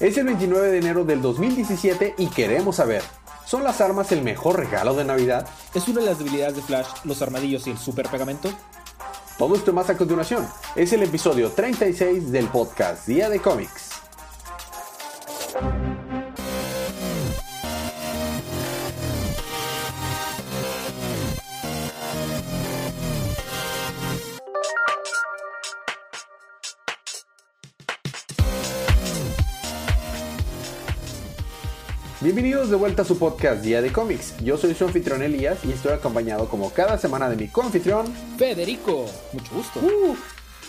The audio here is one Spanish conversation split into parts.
Es el 29 de enero del 2017 y queremos saber, ¿son las armas el mejor regalo de Navidad? ¿Es una de las debilidades de Flash los armadillos y el super pegamento? Todo esto más a continuación. Es el episodio 36 del podcast Día de Cómics. Bienvenidos de vuelta a su podcast Día de Cómics. Yo soy su anfitrión Elías y estoy acompañado como cada semana de mi coanfitrión Federico. Mucho gusto. Uh,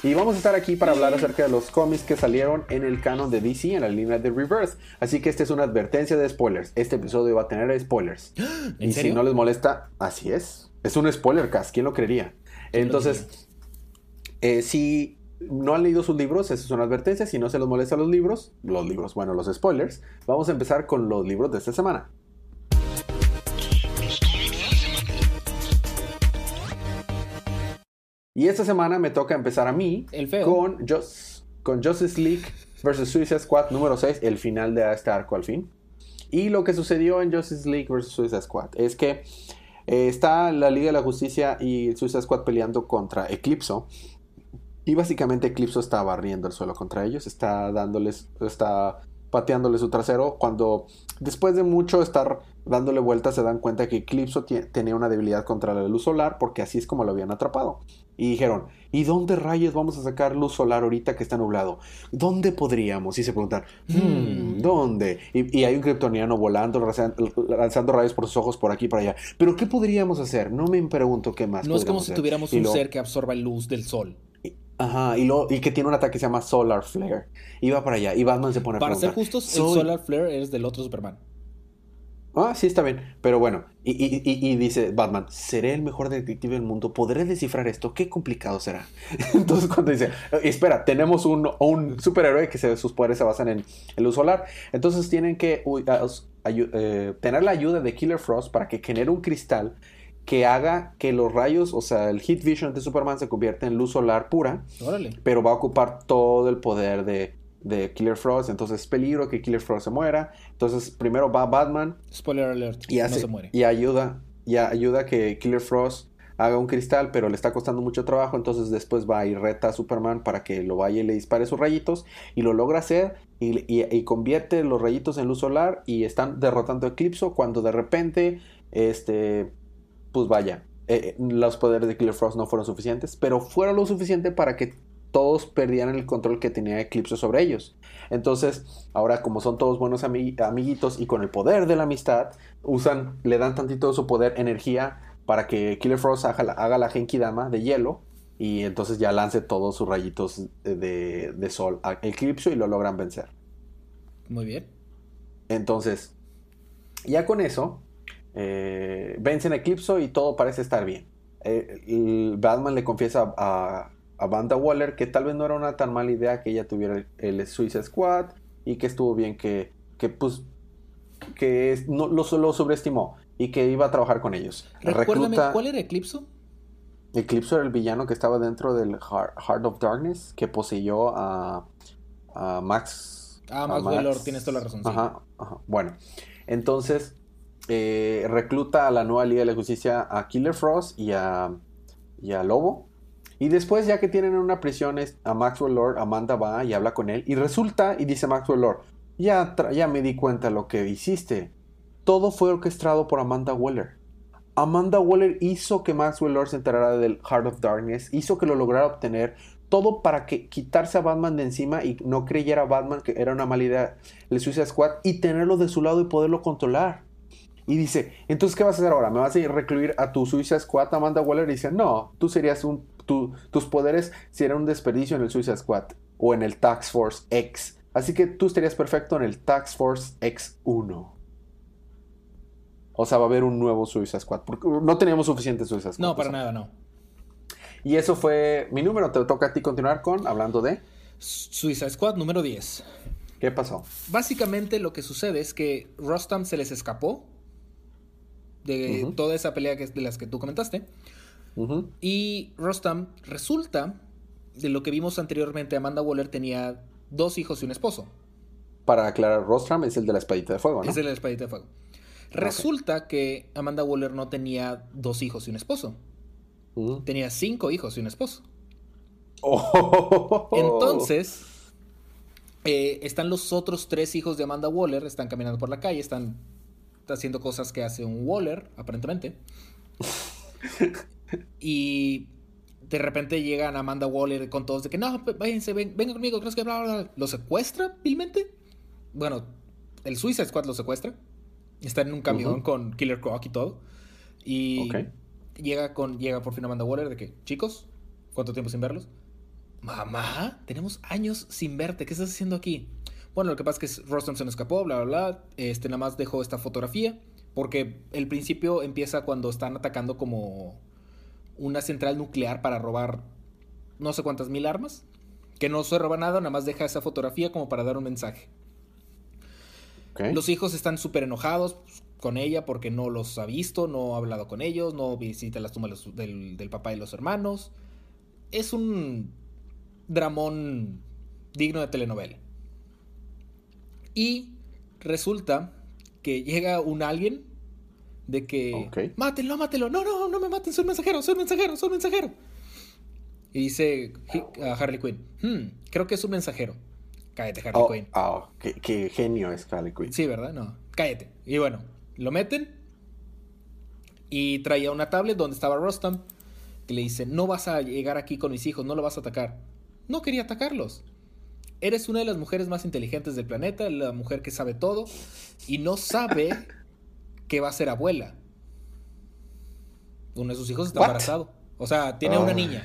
y vamos a estar aquí para hablar acerca de los cómics que salieron en el canon de DC en la línea de Reverse. Así que esta es una advertencia de spoilers. Este episodio va a tener spoilers. ¿En y serio? si no les molesta, así es. Es un spoiler cast, ¿quién lo creería? Entonces, eh, si no han leído sus libros, esa es una advertencia. Si no se les molesta los libros, los libros, bueno, los spoilers, vamos a empezar con los libros de esta semana. Y esta semana me toca empezar a mí El feo. con, Just- con Justice League vs. Suicide Squad número 6, el final de este arco al fin. Y lo que sucedió en Justice League vs. Suicide Squad es que eh, está la Liga de la Justicia y Suicide Squad peleando contra Eclipso. Y básicamente Eclipso está barriendo el suelo contra ellos, está dándoles, está pateándoles su trasero. Cuando después de mucho estar dándole vueltas se dan cuenta que Eclipso tenía una debilidad contra la luz solar porque así es como lo habían atrapado. Y dijeron, ¿y dónde rayos vamos a sacar luz solar ahorita que está nublado? ¿Dónde podríamos? Y se preguntan, "Hmm, Hmm. ¿dónde? Y, y hay un kryptoniano volando, lanzan- lanzando rayos por sus ojos por aquí y por allá. ¿Pero qué podríamos hacer? No me pregunto qué más. No es como si tuviéramos Y un ser que absorba luz del sol. Ajá, y, lo, y que tiene un ataque que se llama Solar Flare. Va para allá, y Batman se pone a Para ser justos, el "Soy- Solar Flare es del otro Superman. Ah, sí, está bien. Pero bueno, y, y- y- y dice Batman, ¿seré el mejor detective del mundo? ¿Podré descifrar esto? ¿Qué complicado será? Entonces cuando dice, "Eh, espera, tenemos un, un superhéroe que se- sus poderes se basan en el luz solar. Entonces tienen que eh, tener la ayuda de Killer Frost para que genere un cristal que haga que los rayos, o sea, el Heat Vision de Superman se convierta en luz solar pura Órale. pero va a ocupar todo el poder de, de Killer Frost. Entonces es peligro que Killer Frost se muera. Entonces primero va Batman Spoiler alert. y, no hace, se muere. y ayuda y a- ayuda que Killer Frost haga un cristal, pero le está costando mucho trabajo. Entonces después va y reta a Superman para que lo vaya y le dispare sus rayitos. Y lo logra hacer y, y- y convierte los rayitos en luz solar y están derrotando a Eclipso cuando de repente, este, pues vaya, eh, los poderes de Killer Frost no fueron suficientes, pero fueron lo suficiente para que todos perdieran el control que tenía Eclipse sobre ellos. Entonces, ahora como son todos buenos ami- amiguitos y con el poder de la amistad, usan, le dan tantito de su poder, energía, para que Killer Frost haga la, haga la Genki Dama de hielo y entonces ya lance todos sus rayitos de, de sol a Eclipse y lo logran vencer. Muy bien. Entonces, ya con eso, eh, vencen a Eclipso y todo parece estar bien. Eh, el Batman le confiesa a, a Wanda Waller que tal vez no era una tan mala idea que ella tuviera el, el Suicide Squad y que estuvo bien que, que pues, que es- no, lo, lo sobreestimó y que iba a trabajar con ellos. Recuérdame, Recluta- ¿cuál era Eclipso? Eclipso era el villano que estaba dentro del Heart, Heart of Darkness que poseyó a, a Max. Ah, a Max Waylor, tienes toda la razón, sí. Ajá. Bueno, entonces eh, recluta a la nueva Liga de la Justicia a Killer Frost y a, y Lobo. Y después, ya que tienen en una prisión a Maxwell Lord, Amanda va y habla con él. Y resulta, y dice Maxwell Lord, ya, ya me di cuenta lo que hiciste. Todo fue orquestado por Amanda Waller. Amanda Waller hizo que Maxwell Lord se enterara del Heart of Darkness, hizo que lo lograra obtener, todo para que quitarse a Batman de encima y no creyera a Batman que era una mala idea el Suicide Squad y tenerlo de su lado y poderlo controlar. Y dice, entonces, ¿qué vas a hacer ahora? ¿Me vas a ir a recluir a tu Suicide Squad, Amanda Waller? Y dice, no, tú serías un, tus poderes serían un desperdicio en el Suicide Squad o en el Tax Force X. Así que tú estarías perfecto en el Tax Force X1. O sea, va a haber un nuevo Suicide Squad. Porque no teníamos suficiente Suicide Squad. No, o para sea. nada, no. Y eso fue mi número. Te toca a ti continuar con hablando de. Suicide Squad número 10. ¿Qué pasó? Básicamente lo que sucede es que Rostam se les escapó de toda esa pelea que, de las que tú comentaste. Y Rostam resulta, de lo que vimos anteriormente, Amanda Waller tenía dos hijos y un esposo. para aclarar, Rostram es el de la espadita de fuego, ¿no? Es el de la espadita de fuego. Resulta que Amanda Waller no tenía dos hijos y un esposo. Tenía cinco hijos y un esposo. Oh. Entonces, eh, están los otros tres hijos de Amanda Waller, están caminando por la calle, están haciendo cosas que hace un Waller, aparentemente. y de repente llegan Amanda Waller con todos de que no, váyanse, ven, vengan conmigo, creo que bla, bla, bla. ¿Lo secuestra vilmente? Bueno, el Suicide Squad lo secuestra. Está en un camión con Killer Croc y todo. Y llega con llega por fin Amanda Waller de que, chicos, ¿cuánto tiempo sin verlos? Mamá, tenemos años sin verte, ¿qué estás haciendo aquí? Bueno, lo que pasa es que Rostam se nos escapó, bla, bla, bla. Este nada más dejó esta fotografía. Porque el principio empieza cuando están atacando como una central nuclear para robar no sé cuántas mil armas. Que no se roba nada, nada más deja esa fotografía como para dar un mensaje. Los hijos están súper enojados con ella porque no los ha visto, no ha hablado con ellos, no visita las tumbas del, del papá y los hermanos. Es un dramón digno de telenovela. Y resulta que llega un alguien de que mátelo, mátelo, no, no, no me maten, soy mensajero, soy mensajero, soy mensajero. Y dice a Harley Quinn, hmm, creo que es un mensajero. Cállate, Harley oh, Quinn. Oh, qué, genio es Harley Quinn. Sí, ¿verdad? No, cállate. Y bueno, lo meten y traía una tablet donde estaba Rostam que le dice, no vas a llegar aquí con mis hijos, no lo vas a atacar. No quería atacarlos. Eres una de las mujeres más inteligentes del planeta, la mujer que sabe todo y no sabe que va a ser abuela. Uno de sus hijos está embarazado. O sea, tiene una niña.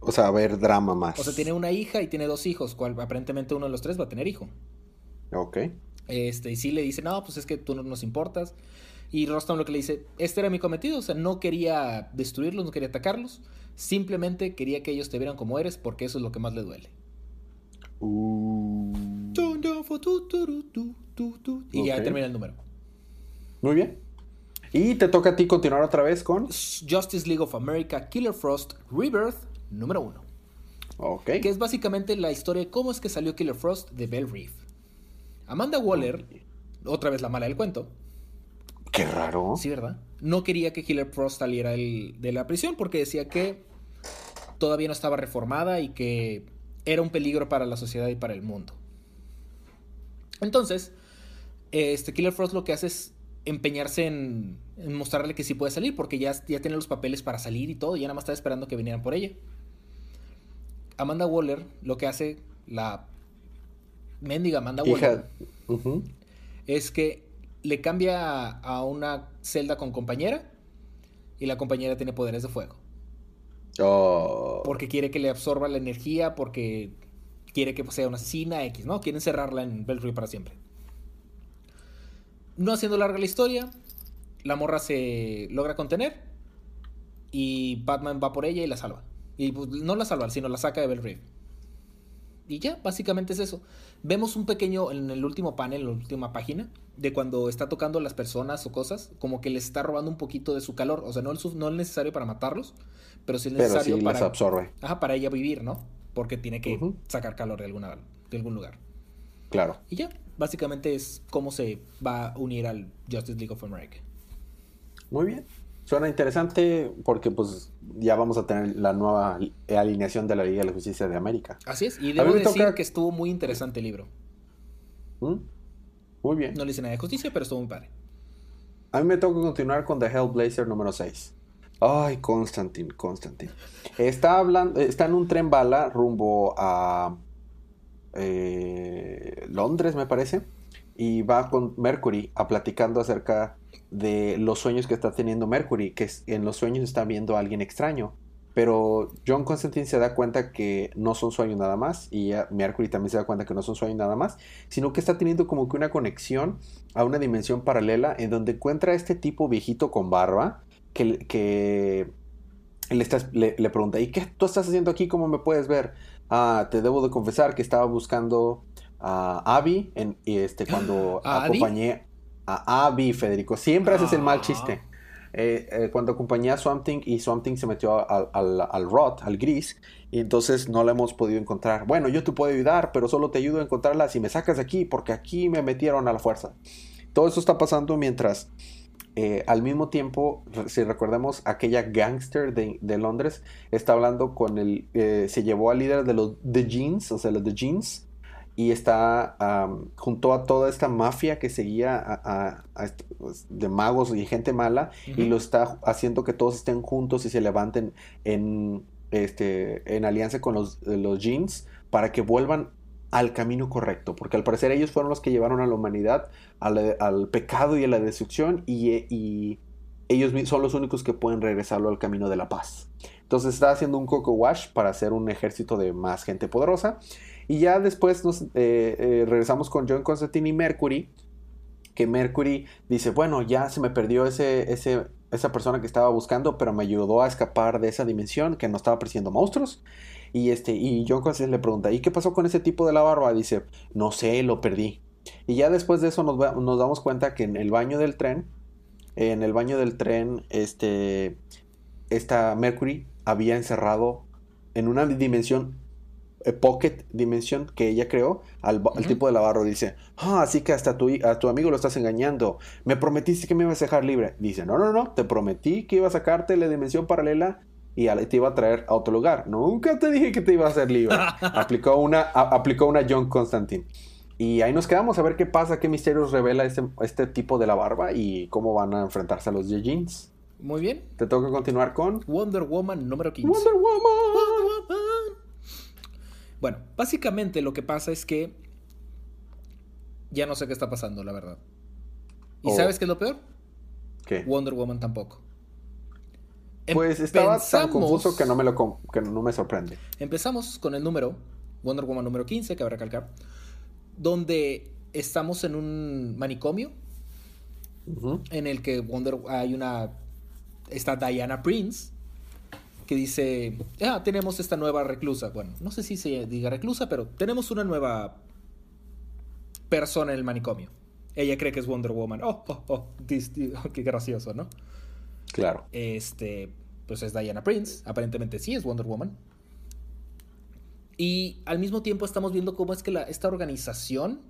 O sea, a ver, drama más. O sea, tiene una hija y tiene dos hijos, cual aparentemente uno de los tres va a tener hijo. Ok. Este, y sí le dice, no, pues es que tú no nos importas. Y Rostam lo que le dice, este era mi cometido, o sea, no quería destruirlos, no quería atacarlos, simplemente quería que ellos te vieran como eres porque eso es lo que más le duele. Uh. Y ya termina el número. Muy bien. Y te toca a ti continuar otra vez con Justice League of America Killer Frost Rebirth número uno. Ok. Que es básicamente la historia de cómo es que salió Killer Frost de Bell Reef. Amanda Waller, otra vez la mala del cuento. Qué raro. Sí, ¿verdad? No quería que Killer Frost saliera de la prisión porque decía que todavía no estaba reformada y que era un peligro para la sociedad y para el mundo. Entonces, este Killer Frost lo que hace es empeñarse en, mostrarle que sí puede salir, porque ya, ya tiene los papeles para salir y todo, y ya nada más está esperando que vinieran por ella. Amanda Waller lo que hace, la mendiga Amanda Waller, es que le cambia a una celda con compañera y la compañera tiene poderes de fuego. Oh. Porque quiere que le absorba la energía, porque quiere que sea una asesina X, ¿no? Quiere encerrarla en Belfry para siempre. No haciendo larga la historia, la morra se logra contener y Batman va por ella y la salva. Y pues, no la salva, sino la saca de Belfry. Y ya, básicamente es eso. Vemos un pequeño, en el último panel, en la última página, de cuando está tocando a las personas o cosas, como que les está robando un poquito de su calor. O sea, no, no es necesario para matarlos, pero sí es necesario para. absorbe. Ajá, para ella vivir, ¿no? Porque tiene que sacar calor de, alguna, de algún lugar. Claro. Y ya, básicamente es cómo se va a unir al Justice League of America. Muy bien. Suena interesante porque pues ya vamos a tener la nueva alineación de la Liga de la Justicia de América. Así es, y debo decir que estuvo muy interesante el libro. ¿Mm? Muy bien. No le hice nada de justicia, pero estuvo muy padre. A mí me toca continuar con The Hellblazer número 6. Ay, Constantine, Constantine. Está, hablando, está en un tren bala rumbo a eh, Londres, me parece. Y va con Mercury a platicando acerca de los sueños que está teniendo Mercury, que en los sueños está viendo a alguien extraño. Pero John Constantine se da cuenta que no son sueños nada más, y Mercury también se da cuenta que no son sueños nada más, sino que está teniendo como que una conexión a una dimensión paralela en donde encuentra a este tipo viejito con barba que, que le, le, pregunta, ¿y qué tú estás haciendo aquí? ¿Cómo me puedes ver? Ah, te debo de confesar que estaba buscando a Abby en, y este, cuando acompañé a Abby, Federico. Siempre haces el mal chiste. eh, eh, cuando acompañé a Swamp Thing y Swamp Thing se metió al, al, al rot, al gris, y entonces no la hemos podido encontrar. Bueno, yo te puedo ayudar, pero solo te ayudo a encontrarla si me sacas de aquí, porque aquí me metieron a la fuerza. Todo eso está pasando mientras eh, al mismo tiempo, si recordemos, aquella gangster de, de Londres está hablando con el, eh, se llevó al líder de los The Jeans, o sea, los The Jeans, y está um, junto a toda esta mafia que seguía a, a, a, pues, de magos y gente mala, uh -huh. y lo está haciendo que todos estén juntos y se levanten en, este, en alianza con los, los Jeans para que vuelvan al camino correcto, porque al parecer ellos fueron los que llevaron a la humanidad al, al pecado y a la destrucción y, y, ellos son los únicos que pueden regresarlo al camino de la paz. Entonces está haciendo un coco wash para hacer un ejército de más gente poderosa y ya después nos eh, eh, regresamos con John Constantine y Mercury, que Mercury dice, bueno, ya se me perdió ese, ese, esa persona que estaba buscando, pero me ayudó a escapar de esa dimensión que no estaba persiguiendo monstruos. Y, este, y John Constantine le pregunta, ¿y qué pasó con ese tipo de la barba? Dice, no sé, lo perdí. Y ya después de eso nos, nos damos cuenta que en el baño del tren, en el baño del tren, este, esta Mercury había encerrado en una dimensión, eh, pocket dimensión que ella creó, al, uh -huh. tipo de la barba. Dice, ah, así que hasta tu, a tu amigo lo estás engañando. Me prometiste que me ibas a dejar libre. Dice, no, no, no, te prometí que iba a sacarte la dimensión paralela y te iba a traer a otro lugar. Nunca te dije que te iba a hacer libre. aplicó, una, a, aplicó una John Constantine. Y ahí nos quedamos a ver qué pasa, qué misterios revela este, este tipo de la barba y cómo van a enfrentarse a los Jeans. Muy bien. Te toca continuar con Wonder Woman número 15. Wonder Woman. Bueno, básicamente lo que pasa es que ya no sé qué está pasando, la verdad. ¿Y oh. sabes qué es lo peor? ¿Qué? Wonder Woman tampoco. Pues estaba tan confuso que no, me lo, que no me sorprende. Empezamos con el número, Wonder Woman número 15, que habrá recalcar, donde estamos en un manicomio uh -huh. en el que Wonder hay una está Diana Prince que dice, ah, tenemos esta nueva reclusa. Bueno, no sé si se diga reclusa, pero tenemos una nueva persona en el manicomio. Ella cree que es Wonder Woman. Oh, oh, oh, this, this, oh qué gracioso, ¿no? Claro. Este, pues es Diana Prince. Aparentemente sí es Wonder Woman. Y al mismo tiempo estamos viendo cómo es que la, esta organización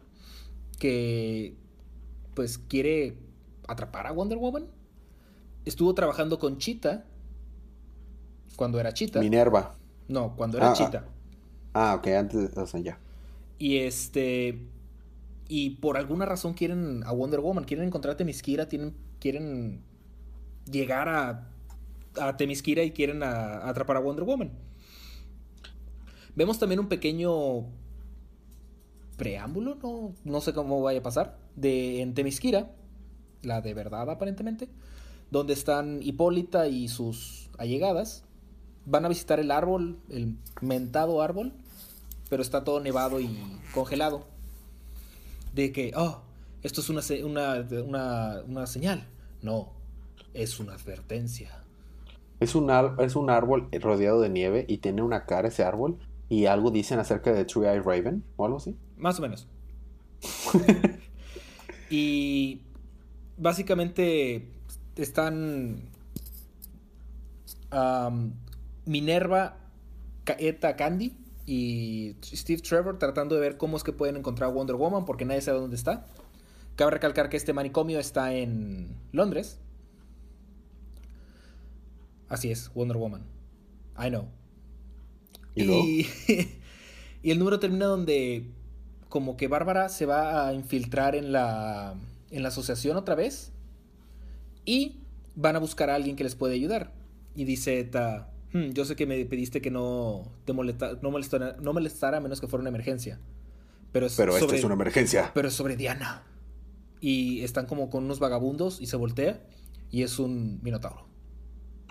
que pues quiere atrapar a Wonder Woman estuvo trabajando con Cheetah cuando era Cheetah. Minerva. No, cuando era ah, Cheetah. Ah, ok, antes, o sea, ya. Y este y por alguna razón quieren a Wonder Woman, quieren encontrar a Temisquira, tienen, quieren llegar a, a Temisquira y quieren a, a atrapar a Wonder Woman. Vemos también un pequeño preámbulo, no, no sé cómo vaya a pasar, de en Temisquira, la de verdad aparentemente, donde están Hipólita y sus allegadas. Van a visitar el árbol, el mentado árbol, pero está todo nevado y congelado. De que, oh, esto es una, una, una, una señal. No, es una advertencia. Es un, es un árbol rodeado de nieve y tiene una cara ese árbol. Y algo dicen acerca de True Eye Raven o algo así. Más o menos. y básicamente están um, Minerva, Eta Candy y Steve Trevor tratando de ver cómo es que pueden encontrar a Wonder Woman porque nadie sabe dónde está. Cabe recalcar que este manicomio está en Londres. Así es, Wonder Woman. I know. ¿Y, y, y, el número termina donde como que Bárbara se va a infiltrar en la, en la asociación otra vez y van a buscar a alguien que les puede ayudar. Y dice Eta, hm, yo sé que me pediste que no te molesta, no, molestara, no molestara a menos que fuera una emergencia. Pero, es pero sobre, esta es una emergencia. Pero es sobre Diana. Y están como con unos vagabundos y se voltea y es un minotauro.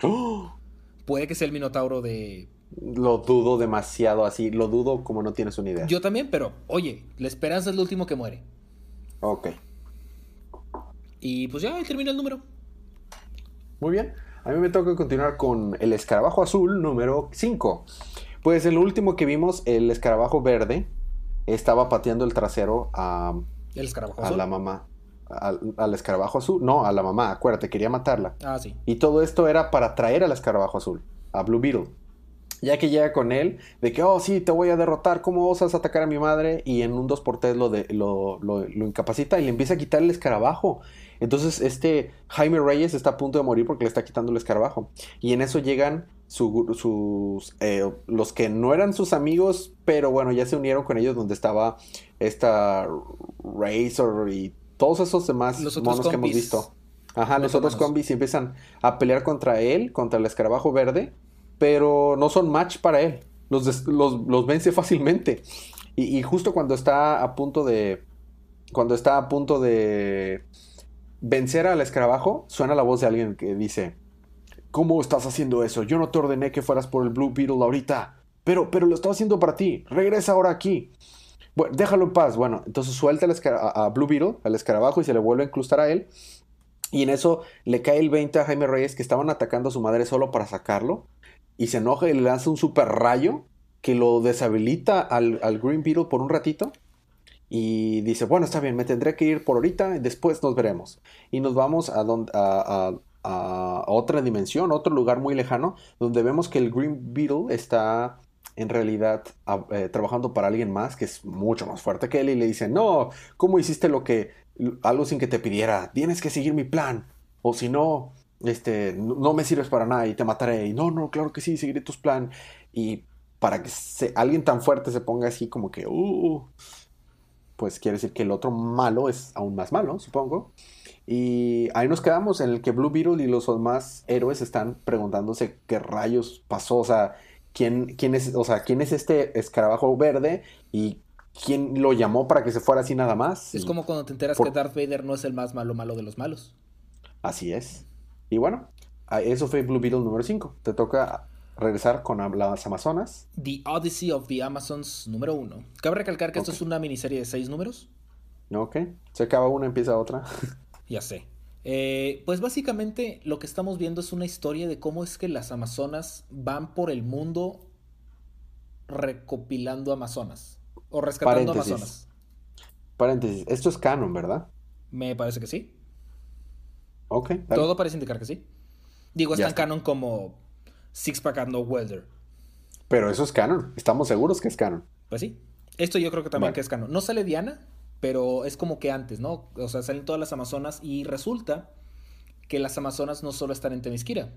¡Oh! Puede que sea el minotauro de lo dudo demasiado así, lo dudo como no tienes una idea. Yo también, pero oye, la esperanza es lo último que muere. Ok. Y pues ya, ahí termina el número. Muy bien. A mí me toca continuar con el escarabajo azul número 5. Pues en lo último que vimos, el escarabajo verde estaba pateando el trasero a, ¿El escarabajo a azul? la mamá. al, escarabajo azul. No, a la mamá, acuérdate, quería matarla. Ah, sí. Y todo esto era para traer al escarabajo azul, a Blue Beetle. Ya que llega con él, de que, oh, sí, te voy a derrotar, ¿cómo osas atacar a mi madre? Y en un 2x3 lo, de, lo, lo, incapacita y le empieza a quitar el escarabajo. Entonces, este Jaime Reyes está a punto de morir porque le está quitando el escarabajo. Y en eso llegan sus eh, los que no eran sus amigos, pero bueno, ya se unieron con ellos donde estaba esta Razor y todos esos demás monos que hemos visto. Ajá, los, otros combis empiezan a pelear contra él, contra el escarabajo verde, pero no son match para él. Los, los, vence fácilmente. Y, y, justo cuando está a punto de. Cuando está a punto de vencer al escarabajo, suena la voz de alguien que dice: ¿Cómo estás haciendo eso? Yo no te ordené que fueras por el Blue Beetle ahorita. Pero, pero lo estaba haciendo para ti. Regresa ahora aquí. Bueno, déjalo en paz. Bueno, entonces suelta a, Blue Beetle, al escarabajo, y se le vuelve a incrustar a él. Y en eso le cae el 20 a Jaime Reyes, que estaban atacando a su madre solo para sacarlo. Y se enoja y le lanza un super rayo que lo deshabilita al, Green Beetle por un ratito. Y dice, bueno, está bien, me tendré que ir por ahorita después nos veremos. Y nos vamos a, donde, a, a otra dimensión, otro lugar muy lejano, donde vemos que el Green Beetle está en realidad eh, trabajando para alguien más que es mucho más fuerte que él y le dice, no, ¿cómo hiciste lo que, algo sin que te pidiera? Tienes que seguir mi plan, o si no, este, no, me sirves para nada y te mataré. Y no, no, claro que sí, seguiré tus plan. Y para que alguien tan fuerte se ponga así como que, uh, pues quiere decir que el otro malo es aún más malo, supongo. Y ahí nos quedamos en el que Blue Beetle y los demás héroes están preguntándose qué rayos pasó, o sea, quién, quién es, o sea, quién es este escarabajo verde y quién lo llamó para que se fuera así nada más. Es como cuando te enteras que Darth Vader no es el más malo malo de los malos. Así es. Y bueno, eso fue Blue Beetle número 5. Te toca regresar con las Amazonas. The Odyssey of the Amazons número 1. Cabe recalcar que esto es una miniserie de seis números. Ok. Se acaba una, empieza otra. Ya sé. Eh, pues básicamente lo que estamos viendo es una historia de cómo es que las Amazonas van por el mundo recopilando Amazonas. O rescatando Amazonas. Paréntesis, esto es canon, ¿verdad? Me parece que sí. Ok. Todo parece indicar que sí. Digo, es tan canon como Six Pack and No Welder. Pero eso es canon. Estamos seguros que es canon. Pues sí. Esto yo creo que también que es canon. ¿No sale Diana? pero es como que antes, ¿no? O sea, salen todas las Amazonas y resulta que las Amazonas no solo están en Temisquira.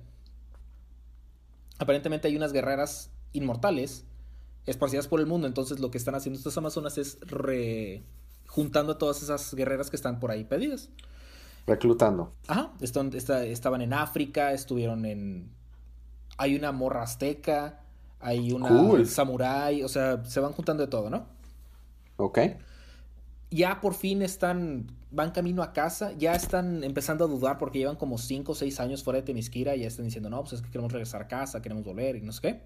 Aparentemente hay unas guerreras inmortales esparcidas por el mundo, entonces lo que están haciendo estas Amazonas es re... juntando a todas esas guerreras que están por ahí pedidas. Reclutando. Ajá, estaban en África, estuvieron en... Hay una morra azteca, hay una cool. samurái, o sea, se van juntando de todo, ¿no? Ok ya por fin están, van camino a casa, ya están empezando a dudar porque llevan como 5 o 6 años fuera de Temisquira y ya están diciendo, no, pues es que queremos regresar a casa, queremos volver y no sé qué.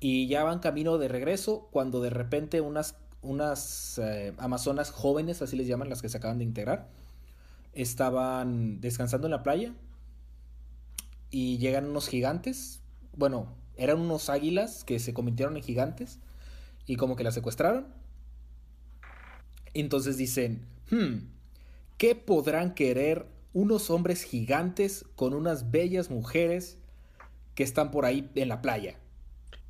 Y ya van camino de regreso cuando de repente unas, unas eh, amazonas jóvenes, así les llaman las que se acaban de integrar, estaban descansando en la playa y llegan unos gigantes, bueno, eran unos águilas que se convirtieron en gigantes y como que las secuestraron entonces dicen, hmm, ¿qué podrán querer unos hombres gigantes con unas bellas mujeres que están por ahí en la playa?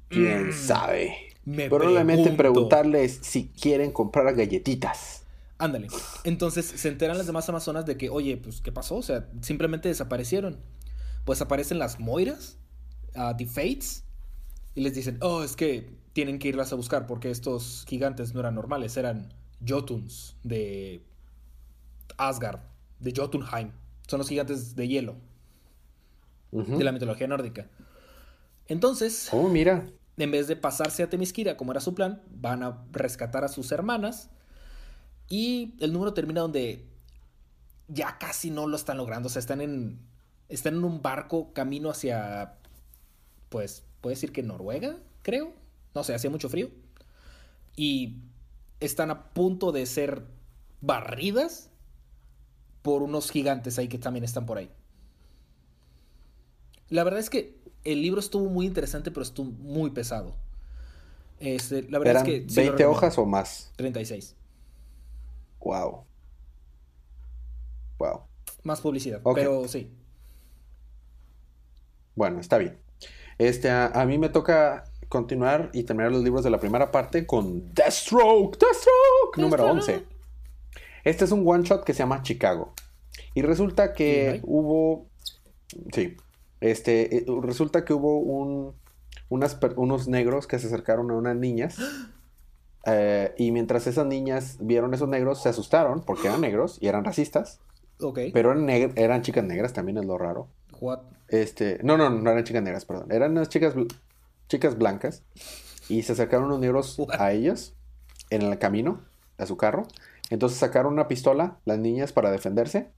¿Quién mm, sabe? Probablemente preguntarles si quieren comprar galletitas. Ándale. Entonces se enteran las demás amazonas de que, oye, pues, ¿qué pasó? O sea, simplemente desaparecieron. Pues aparecen las Moiras, uh, The Fates, y les dicen, oh, es que tienen que irlas a buscar porque estos gigantes no eran normales, eran Jotuns de Asgard, de Jotunheim. Son los gigantes de hielo de la mitología nórdica. Entonces, oh, mira. en vez de pasarse a Temisquira, como era su plan, van a rescatar a sus hermanas. Y el número termina donde ya casi no lo están logrando. O sea, están en, están en un barco camino hacia, pues, puede decir que Noruega, creo. No sé, hacía mucho frío. Y están a punto de ser barridas por unos gigantes ahí que también están por ahí. La verdad es que el libro estuvo muy interesante, pero estuvo muy pesado. Este, la verdad es que. ¿20 hojas o más? 36. Wow. Wow. Más publicidad, pero sí. Bueno, está bien. Este, a, a mí me toca continuar y terminar los libros de la primera parte con Deathstroke, Deathstroke, número 11. Este es un one shot que se llama Chicago. Y resulta que hubo. Sí. Este. eh, Resulta que hubo un. unas per- unos negros que se acercaron a unas niñas. eh, y mientras esas niñas vieron esos negros, se asustaron porque eran negros y eran racistas. Ok. Pero eran, eran chicas negras, también es lo raro. What? Este, no, no, no eran chicas negras, perdón. Eran unas chicas, bl- chicas blancas. Y se acercaron unos negros What? a ellas en el camino, a su carro. Entonces sacaron una pistola, las niñas, para defenderse.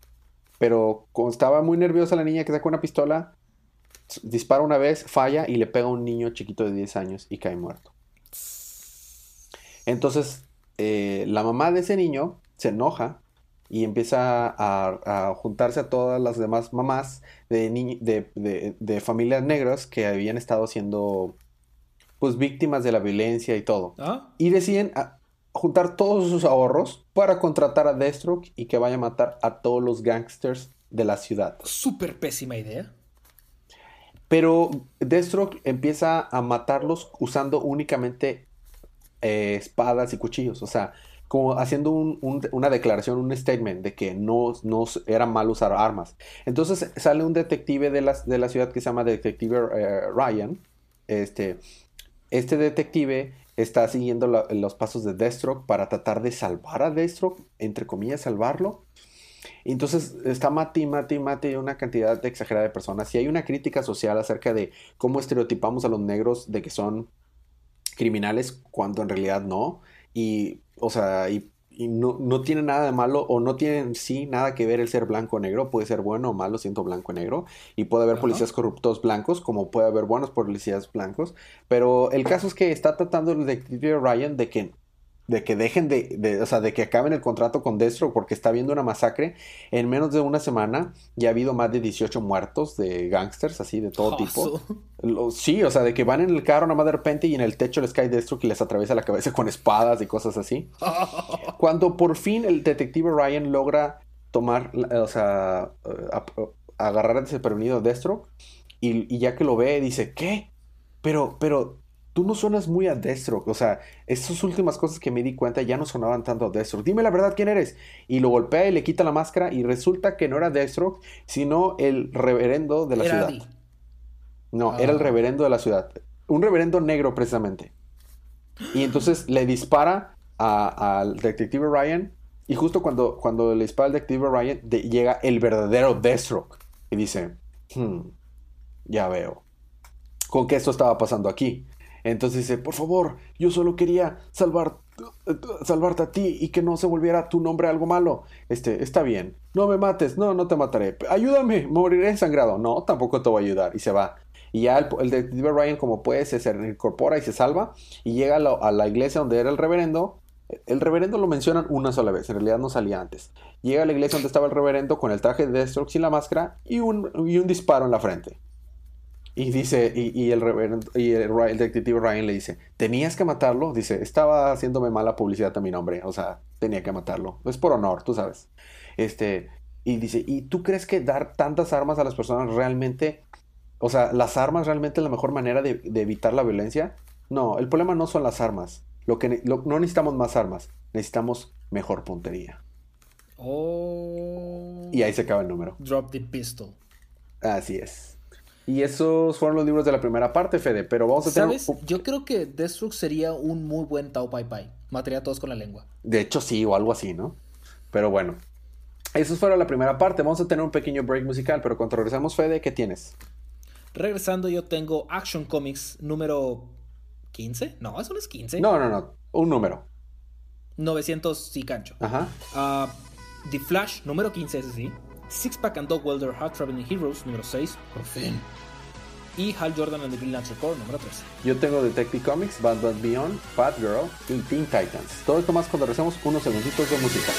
Pero como estaba muy nerviosa la niña que sacó una pistola, dispara una vez, falla y le pega a un niño chiquito de 10 años y cae muerto. Entonces, eh, la mamá de ese niño se enoja y empieza a, a juntarse a todas las demás mamás de, ni- de, de- de familias negras que habían estado siendo pues víctimas de la violencia y todo. ¿Ah? Y deciden a- juntar todos sus ahorros para contratar a Deathstroke y que vaya a matar a todos los gangsters de la ciudad. Súper pésima idea. Pero Deathstroke empieza a matarlos usando únicamente eh, espadas y cuchillos. O sea, como haciendo un- un- una declaración, un statement de que no, no era mal usar armas. Entonces sale un detective de la, de la ciudad que se llama Detective eh, Ryan. Este, este detective está siguiendo los pasos de Deathstroke para tratar de salvar a Deathstroke, entre comillas, salvarlo. Entonces está mate mate mate una cantidad exagerada de personas. Y hay una crítica social acerca de cómo estereotipamos a los negros de que son criminales cuando en realidad no. Y, o sea, y, y no, no tiene nada de malo o no tiene en sí nada que ver el ser blanco o negro. Puede ser bueno o malo siendo blanco o negro. Y puede haber policías corruptos blancos como puede haber buenos policías blancos. Pero el caso es que está tratando el detective Ryan de que de que dejen de, de- o sea, de que acaben el contrato con Destro porque está habiendo una masacre. En menos de una semana ya ha habido más de 18 muertos de gangsters, así, de todo tipo. Lo- sí, o sea, de que van en el carro nada más de repente y en el techo les cae Destro y les atraviesa la cabeza con espadas y cosas así. Cuando por fin el detective Ryan logra tomar, o sea, eh, ap- agarrar a desprevenido a Deathstroke y, y ya que lo ve dice, ¿qué? Pero, pero, tú no suenas muy a Deathstroke, o sea, esas últimas cosas que me di cuenta ya no sonaban tanto a Deathstroke. Dime la verdad, ¿quién eres? Y lo golpea y le quita la máscara y resulta que no era Deathstroke, sino el reverendo de la Era ciudad. No, Ah. era el reverendo de la ciudad. Un reverendo negro, precisamente. Y entonces le dispara al detective Ryan. Y justo cuando, cuando le dispara al detective Ryan, de- llega el verdadero Deathstroke. Y dice: "Hmm, Ya veo. Con que esto estaba pasando aquí. Entonces dice: Por favor, yo solo quería salvar, salvarte a ti y que no se volviera tu nombre algo malo. Este, está bien. No me mates. No, no te mataré. Ayúdame. Moriré sangrado. No, tampoco te voy a ayudar. Y se va. Y ya el, el detective Ryan, como puede, se, incorpora y se salva. Y llega a la, iglesia donde era el reverendo. El reverendo lo mencionan una sola vez, en realidad no salía antes. Llega a la iglesia donde estaba el reverendo con el traje de Deathstroke sin la máscara y un disparo en la frente. Y dice, y, y el reverendo, y el, detective Ryan le dice, ¿tenías que matarlo? Dice, estaba haciéndome mala publicidad a mi nombre, o sea, tenía que matarlo. Es por honor, tú sabes. Este, y dice, ¿y tú crees que dar tantas armas a las personas realmente, o sea, las armas realmente es la mejor manera de, de evitar la violencia? No, el problema no son las armas. Lo que lo- no necesitamos más armas, necesitamos mejor puntería. Oh. Y ahí se acaba el número. Drop the pistol. Así es. Y esos fueron los libros de la primera parte, Fede. Pero vamos a tener. ¿Sabes? Yo creo que Deathstroke sería un muy buen Tao Pai Pai. Mataría a todos con la lengua. De hecho, sí, o algo así, ¿no? Pero bueno. Eso fueron la primera parte. Vamos a tener un pequeño break musical. Pero cuando regresemos, Fede, ¿qué tienes? Regresando, yo tengo Action Comics número 15. No, eso no es 15. No, no, no. Un número. 900 y cancho. Ajá. Ah, The Flash número 15, ese sí. Six Pack and Dog Welder Hard Traveling Heroes número 6. Por fin. Y Hal Jordan and the Green Lantern Corps número 13. Yo tengo Detective Comics, Bad Bad Beyond, Fat Girl y Teen Titans. Todo esto más cuando regresemos unos segunditos de música.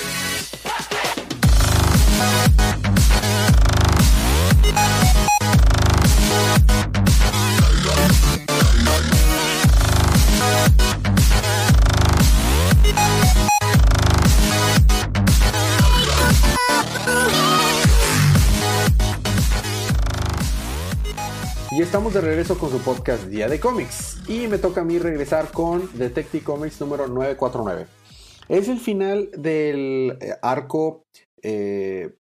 De regreso con su podcast Día de Cómics. Y me toca a mí regresar con Detective Comics número 949. Es el final del eh, arco eh,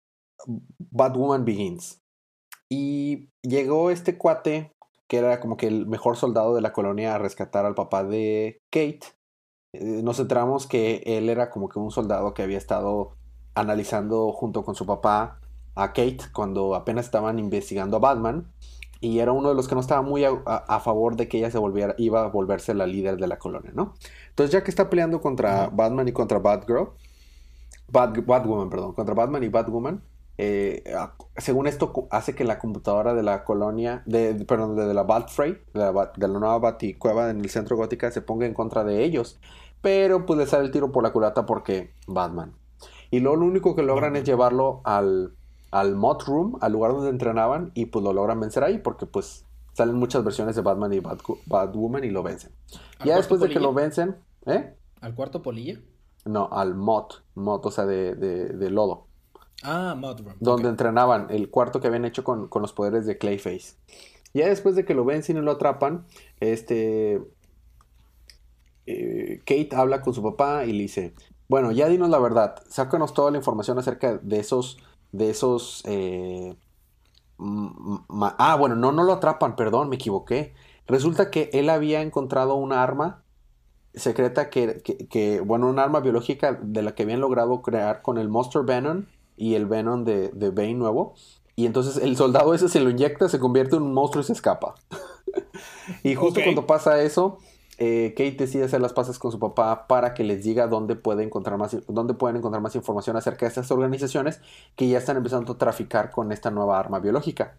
Batwoman Begins. Y llegó este cuate, que era como que el mejor soldado de la colonia, a rescatar al papá de Kate. Eh, nos enteramos que él era como que un soldado que había estado analizando junto con su papá a Kate cuando apenas estaban investigando a Batman y era uno de los que no estaba muy a, favor de que ella se volviera, iba a volverse la líder de la colonia, ¿no? Entonces, ya que está peleando contra Batman y contra Batgirl, Batwoman, perdón, contra Batman y Batwoman, eh, según esto hace que la computadora de la colonia, de, perdón, de, la Batfrey, de la, de la nueva Baticueva en el centro gótica, se ponga en contra de ellos. Pero pues le sale el tiro por la culata porque Batman. Y luego lo único que logran es llevarlo al, al mod room, al lugar donde entrenaban, y pues lo logran vencer ahí porque pues salen muchas versiones de Batman y Batwoman y lo vencen. Ya después de que lo vencen, ¿eh? ¿Al cuarto polilla? No, al mod, mod, o sea, de, de, lodo. Ah, mod room. Donde entrenaban, el cuarto que habían hecho con, con, los poderes de Clayface. Ya después de que lo vencen y lo atrapan, este... Eh, Kate habla con su papá y le dice, bueno, ya dinos la verdad, sácanos toda la información acerca de esos de esos... Eh, ah, bueno, no, no lo atrapan, perdón, me equivoqué. Resulta que él había encontrado una arma secreta que, bueno, un arma biológica de la que habían logrado crear con el Monster Venom y el Venom de, de Bane nuevo. Y entonces el soldado ese se lo inyecta, se convierte en un monstruo y se escapa. y justo cuando pasa eso, eh, Kate decide hacer las pasas con su papá para que les diga dónde, puede encontrar más, dónde pueden encontrar más información acerca de estas organizaciones que ya están empezando a traficar con esta nueva arma biológica.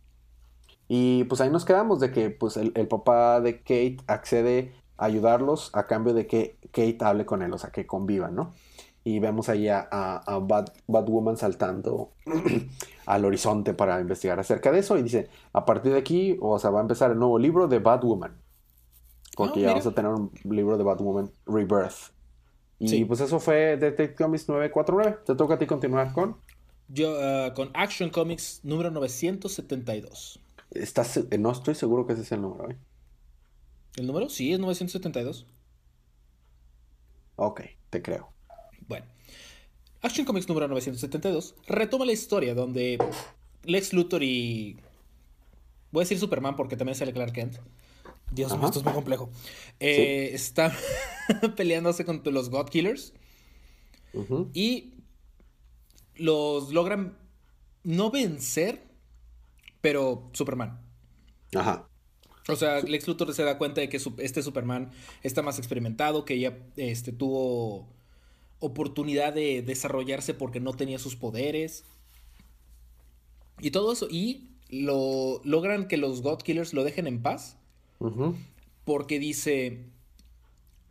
Y pues ahí nos quedamos de que pues, el, papá de Kate accede a ayudarlos a cambio de que Kate hable con él, o sea, que convivan, ¿no? Y vemos ahí a, a, Batwoman saltando al horizonte para investigar acerca de eso. Y dice, a partir de aquí, o sea, va a empezar el nuevo libro de Batwoman. Porque ya vamos a tener un libro de Batwoman Rebirth. Y pues eso fue Detective Comics 949. Te toca a ti continuar con. Yo, uh, con Action Comics número 972. Estás, eh, no estoy seguro que ese es el número, ¿eh? ¿El número? Sí, es 972. Ok, te creo. Bueno. Action Comics número 972 retoma la historia donde Lex Luthor y. Voy a decir Superman porque también sale Clark Kent. Dios mío, esto es muy complejo. Eh, está peleándose contra los God Killers. Y los logran no vencer, pero Superman. Ajá. O sea, Lex Luthor se da cuenta de que este Superman está más experimentado, que ya este, tuvo oportunidad de desarrollarse porque no tenía sus poderes. Y todo eso. Y lo logran que los God Killers lo dejen en paz. Porque dice,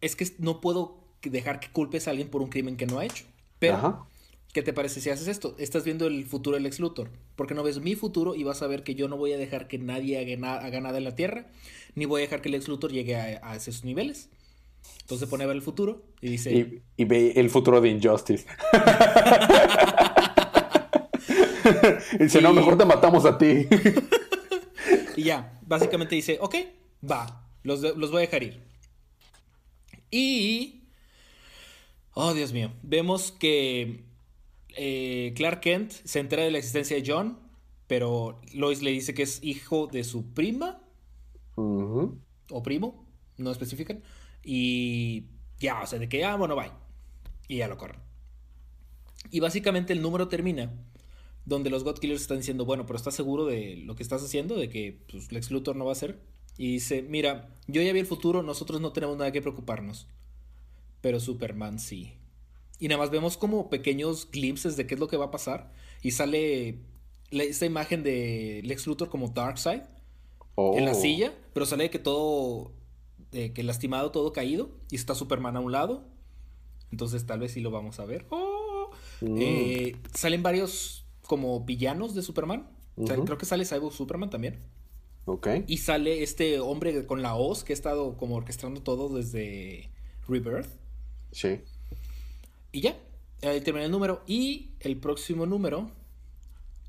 es que no puedo dejar que culpes a alguien por un crimen que no ha hecho. Pero, ¿qué te parece si haces esto? Estás viendo el futuro del ex Luthor. Porque no ves mi futuro y vas a ver que yo no voy a dejar que nadie haga, nada en la Tierra, ni voy a dejar que el ex Luthor llegue a, esos niveles. Entonces pone a ver el futuro y dice... Y, ve el futuro de Injustice. y dice, no, mejor te matamos a ti. y ya, básicamente dice, ok, Va, los, voy a dejar ir. Y... Oh, Dios mío. Vemos que eh, Clark Kent se entera de la existencia de John, pero Lois le dice que es hijo de su prima. O primo, no especifican. Y ya, o sea, de que, ah, bueno, bye. Y ya lo corren. Y básicamente el número termina donde los God Killers están diciendo, bueno, pero ¿estás seguro de lo que estás haciendo? De que pues, Lex Luthor no va a ser. Y dice, mira, yo ya vi el futuro, nosotros no tenemos nada que preocuparnos. Pero Superman sí. Y nada más vemos como pequeños glimpses de qué es lo que va a pasar. Y sale esta imagen de Lex Luthor como Darkseid en la oh. silla, pero sale que todo, que lastimado, todo caído. Y está Superman a un lado. Entonces tal vez sí lo vamos a ver. ¡Oh! Mm. Eh, salen varios como villanos de Superman. creo que sale Cyborg Superman también. Y sale este hombre con la hoz que ha estado como orquestando todo desde Rebirth. Sí. Y ya, ahí termina el número. Y el próximo número,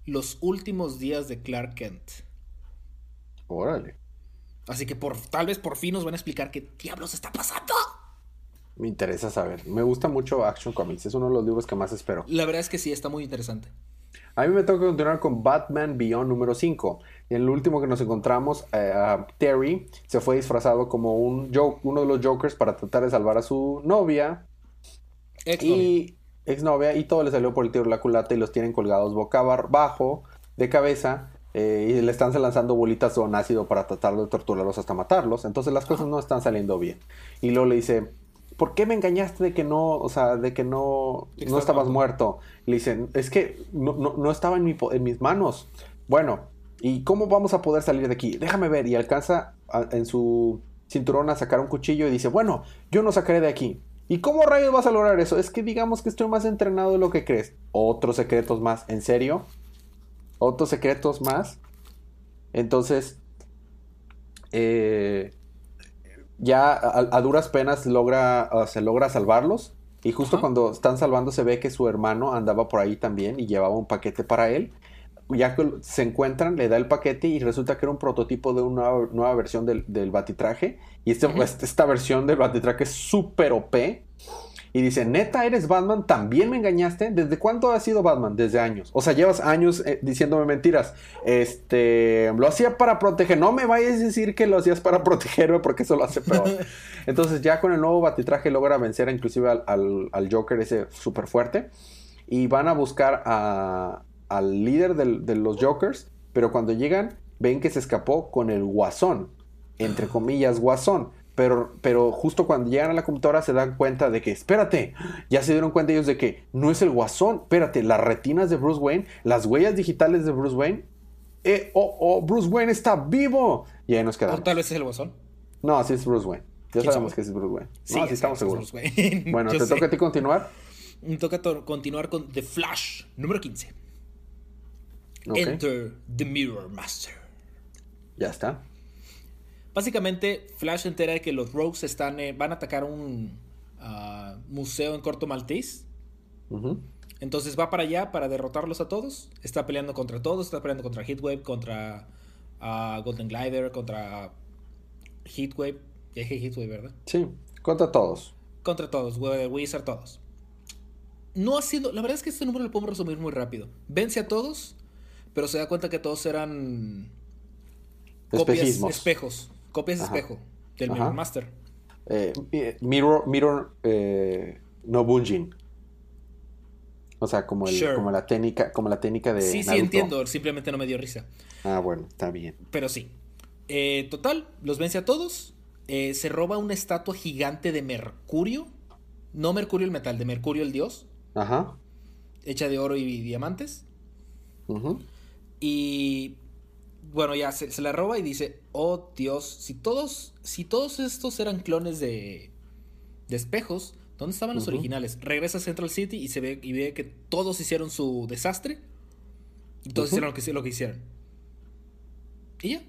los últimos días de Clark Kent. Órale. Así que por, tal vez por fin nos van a explicar qué diablos está pasando. Me interesa saber. Me gusta mucho Action Comics. Es uno de los libros que más espero. La verdad es que sí, está muy interesante. A mí me toca continuar con Batman Beyond número 5. En el último que nos encontramos, eh, Terry se fue disfrazado como un uno de los Jokers para tratar de salvar a su novia. Ex y exnovia. Y todo le salió por el tiro de la culata y los tienen colgados boca abajo, de cabeza. Eh, y le están lanzando bolitas de ácido para tratar de torturarlos hasta matarlos. Entonces las cosas no están saliendo bien. Y luego le dice, ¿por qué me engañaste de que no, o sea, de que no, no estabas muerto? Le dicen, es que no, estaba en, en, mis manos. Bueno, ¿y cómo vamos a poder salir de aquí? Déjame ver. Y alcanza en su cinturón a sacar un cuchillo y dice, bueno, yo no sacaré de aquí. ¿Y cómo rayos vas a lograr eso? Es que digamos que estoy más entrenado de lo que crees. Otros secretos más, ¿en serio? otros secretos más. Entonces, eh, ya a, duras penas logra, se logra salvarlos. Y justo cuando están salvando se ve que su hermano andaba por ahí también y llevaba un paquete para él. Ya que se encuentran, le da el paquete y resulta que era un prototipo de una nueva, versión del, del batitraje. Y este, esta versión del batitraje es súper OP y dice, neta, eres Batman, también me engañaste. ¿Desde cuándo has sido Batman? Desde años. O sea, llevas años eh, diciéndome mentiras. Este, lo hacía para proteger. No me vayas a decir que lo hacías para protegerme porque eso lo hace peor. Entonces ya con el nuevo batitraje logra vencer inclusive al, Joker ese súper fuerte. Y van a buscar al líder de los Jokers. Pero cuando llegan, ven que se escapó con el guasón. Entre comillas, guasón. Pero, justo cuando llegan a la computadora se dan cuenta de que, espérate, ya se dieron cuenta ellos de que no es el guasón, espérate, las retinas de Bruce Wayne, las huellas digitales de Bruce Wayne, eh, oh, oh, Bruce Wayne está vivo. Y ahí nos quedamos. ¿O tal vez es el guasón? No, así es Bruce Wayne. Ya sabemos que es Bruce Wayne. Sí, no, sí estamos seguros. Bueno, ¿te toca a ti continuar? Me toca continuar con The Flash, número 15. Enter the Mirror Master. Ya está. Básicamente, Flash entera de que los Rogues están, eh, van a atacar un ah, museo en Corto Maltese. Entonces va para allá para derrotarlos a todos. Está peleando contra todos. Está peleando contra Heatwave, contra ah, Golden Glider, contra Heatwave. Ya dije Heatwave, ¿verdad? Sí, contra todos. Contra todos, Wizard, todos. No ha sido. La verdad es que este número lo podemos resumir muy rápido. Vence a todos, pero se da cuenta que todos eran. Copias, espejos. Copias de espejo del Mirror Master. Eh, mirror, mirror eh, no Bunjin. O sea, como, el, como, la técnica, como la técnica de. Sí, sí, entiendo. Simplemente no me dio risa. Ah, bueno, está bien. Pero sí. Eh, total, los vence a todos. se roba una estatua gigante de Mercurio. No Mercurio el metal, de Mercurio el dios. Ajá. Hecha de oro y diamantes. Y bueno, ya se, la roba y dice, oh Dios, si todos, si todos estos eran clones de, de espejos, ¿dónde estaban los originales? Regresa a Central City y se ve, y ve que todos hicieron su desastre. Y todos hicieron lo que, lo que hicieron. Y ya.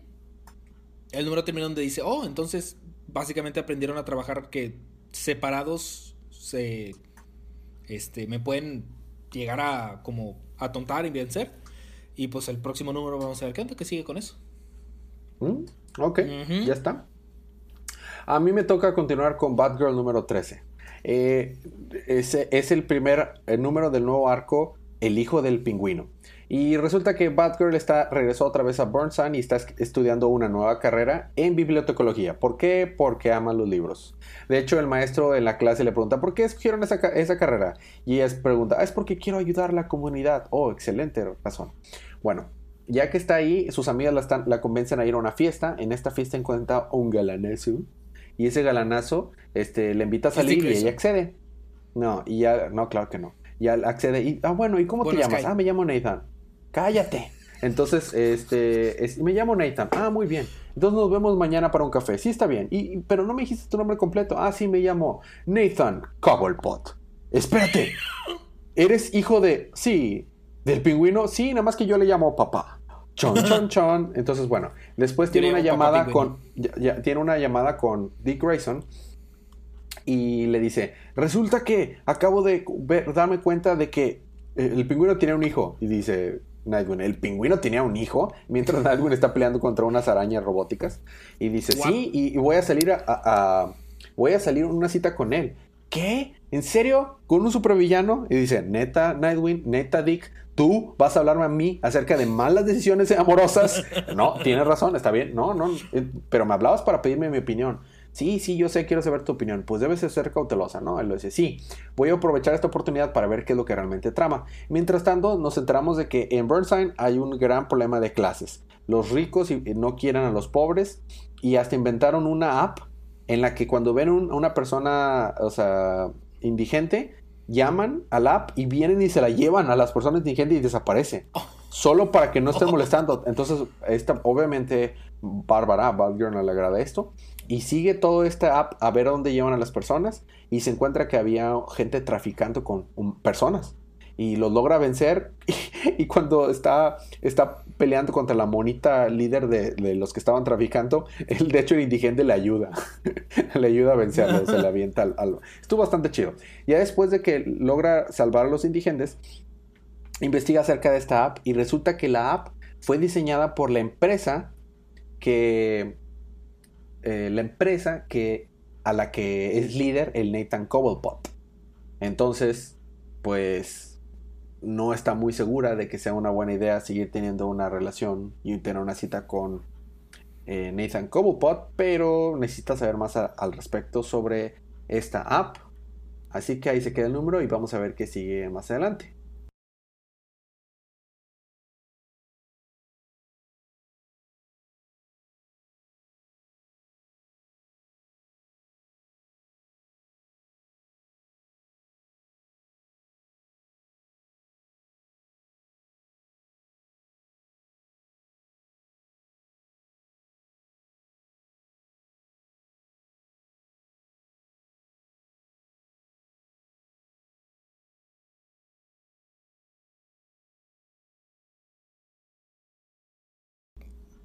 El número termina donde dice, oh, entonces básicamente aprendieron a trabajar que separados se, este, me pueden llegar a como atontar y vencer. Y pues el próximo número vamos a ver qué onda, que sigue con eso. Mm, ok, ya está. A mí me toca continuar con Batgirl número 13. Eh, ese es el primer número del nuevo arco, El hijo del pingüino. Y resulta que Batgirl está, regresó otra vez a Burnside y está estudiando una nueva carrera en bibliotecología. ¿Por qué? Porque ama los libros. De hecho, el maestro en la clase le pregunta, ¿por qué escogieron esa, esa carrera? Y ella pregunta, ah, es porque quiero ayudar a la comunidad. Oh, excelente razón. Bueno, ya que está ahí, sus amigas la, la convencen a ir a una fiesta. En esta fiesta encuentra un galanazo. Y ese galanazo este, le invita a salir y ella accede. No, y ya, no, claro que no. Y accede y, ah, bueno, ¿y cómo te llamas? Ah, me llamo Nathan cállate. Entonces, este, me llamo Nathan. Ah, muy bien. Entonces nos vemos mañana para un café. Sí, está bien. Y, pero no me dijiste tu nombre completo. Ah, sí, me llamo Nathan Cobblepot. Espérate. ¿Eres hijo de... Sí, del pingüino? Sí, nada más que yo le llamo papá. Chon, chon, chon. Entonces, bueno, después tiene una llamada con... tiene una llamada con Dick Grayson y le dice, resulta que acabo de darme cuenta de que el pingüino tiene un hijo. Y dice, Nightwing. El pingüino tenía un hijo mientras Nightwing está peleando contra unas arañas robóticas. Y dice, sí, y, voy a salir a, Voy a salir una cita con él. ¿Qué? ¿En serio? ¿Con un supervillano? Y dice, neta, Nightwing, neta, Dick, ¿tú vas a hablarme a mí acerca de malas decisiones amorosas? No, tienes razón, está bien. No, no, eh, pero me hablabas para pedirme mi opinión. Sí, sí, yo sé, quiero saber tu opinión. Pues debes ser cautelosa, ¿no? Él lo dice, sí, voy a aprovechar esta oportunidad para ver qué es lo que realmente trama. Mientras tanto, nos enteramos de que en Burnside hay un gran problema de clases. Los ricos no quieren a los pobres y hasta inventaron una app en la que cuando ven a una persona, o sea, indigente, llaman al app y vienen y se la llevan a las personas indigentes y desaparece. Solo para que no estén molestando. Entonces, esta, obviamente, Bárbara, no le agrada esto y sigue todo este app a ver dónde llevan a las personas y se encuentra que había gente traficando con personas y los logra vencer y, cuando está, está peleando contra la monita líder de, los que estaban traficando, el de hecho el indigente le ayuda, le ayuda a vencerlo, se le avienta al, Estuvo bastante chido. Ya después de que logra salvar a los indigentes, investiga acerca de esta app y resulta que la app fue diseñada por la empresa que eh, la empresa que, a la que es líder el Nathan Cobblepot. Entonces, pues no está muy segura de que sea una buena idea seguir teniendo una relación y tener una cita con eh, Nathan Cobblepot, pero necesita saber más al respecto sobre esta app. Así que ahí se queda el número y vamos a ver qué sigue más adelante.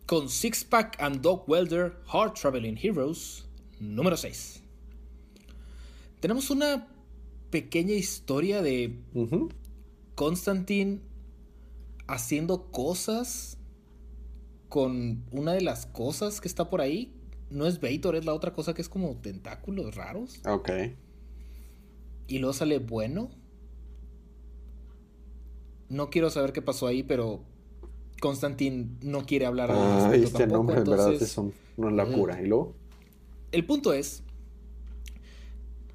Con Sixpack and Dog Welder Hard Traveling Heroes número 6. Tenemos una pequeña historia de Constantine haciendo cosas con una de las cosas que está por ahí. No es Vator, es la otra cosa que es como tentáculos raros. Ok. Y luego sale bueno. No quiero saber qué pasó ahí, pero Constantin no quiere hablar ah, este nombre en verdad es una locura. ¿Y luego? El punto es.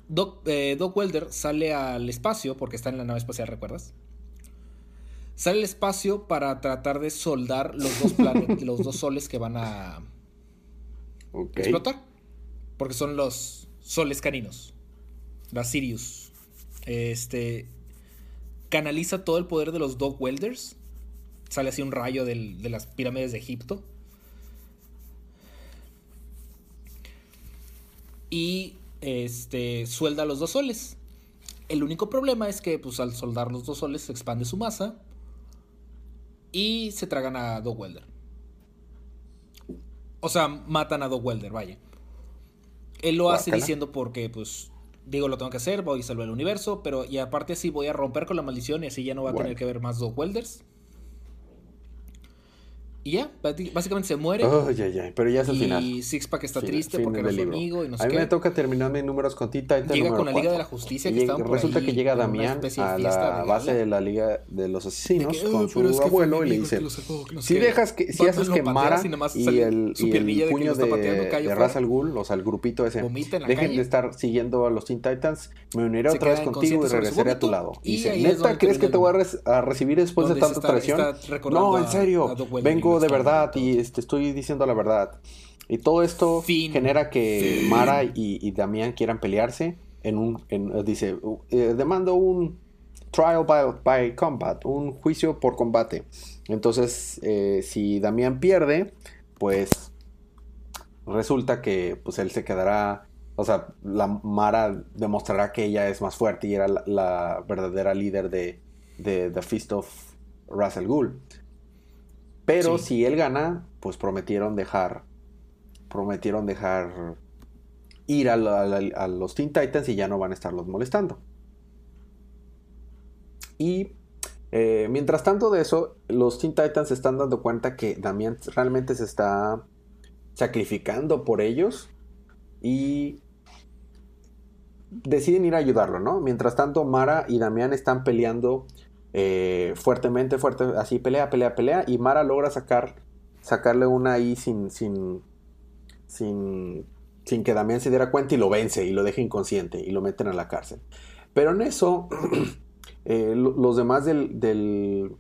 Doc, eh, Doc, Welder sale al espacio, porque está en la nave espacial, ¿recuerdas? Sale al espacio para tratar de soldar los dos planetas, los dos soles que van a explotar. Porque son los soles caninos. La Sirius. Este. Canaliza todo el poder de los Dog Welders sale así un rayo de las pirámides de Egipto. Y este suelda los dos soles. El único problema es que pues, al soldar los dos soles se expande su masa y se tragan a Dog Welder. O sea, matan a Dog Welder, vaya. Él lo hace diciendo porque, pues, digo, lo tengo que hacer, voy a salvar el universo, pero y aparte así voy a romper con la maldición y así ya no va a tener que ver más Dog Welders. Y ya, básicamente se muere. Oh, ya, ya, pero ya es el final. Y Sixpack está triste porque era su amigo y no sé A mí me toca terminar mis números con Tita. Llega con la Liga de la Justicia que Resulta que llega Damián a la base de la Liga de los Asesinos con su abuelo y le dice: Si dejas que, si haces que Mara y el, y el puño de, de Ra's al Ghul, o sea, el grupito ese, dejen de estar siguiendo a los Teen Titans, me uniré otra vez contigo y regresaré a tu lado. Y dice: ¿Neta crees que te voy a recibir después de tanta traición? No, en serio, vengo de verdad y este, estoy diciendo la verdad. Y todo esto genera que Mara y, Damián quieran pelearse en un... dice, eh, demando un trial by, combat, un juicio por combate. Entonces, eh, si Damián pierde, pues resulta que pues él se quedará... O sea, la Mara demostrará que ella es más fuerte y era la, verdadera líder de, de The Feast of Russell Ghoul. Pero si él gana, pues prometieron dejar. Prometieron dejar ir a, los Teen Titans y ya no van a estarlos molestando. Y Eh, mientras tanto de eso, los Teen Titans se están dando cuenta que Damián realmente se está sacrificando por ellos y deciden ir a ayudarlo, ¿no? Mientras tanto, Mara y Damián están peleando eh, fuertemente, fuerte, así pelea, pelea, pelea, y Mara logra sacar, sacarle una ahí sin, sin, sin, sin que Damián se diera cuenta y lo vence y lo deja inconsciente y lo meten a la cárcel. Pero en eso, eh, los demás del, del,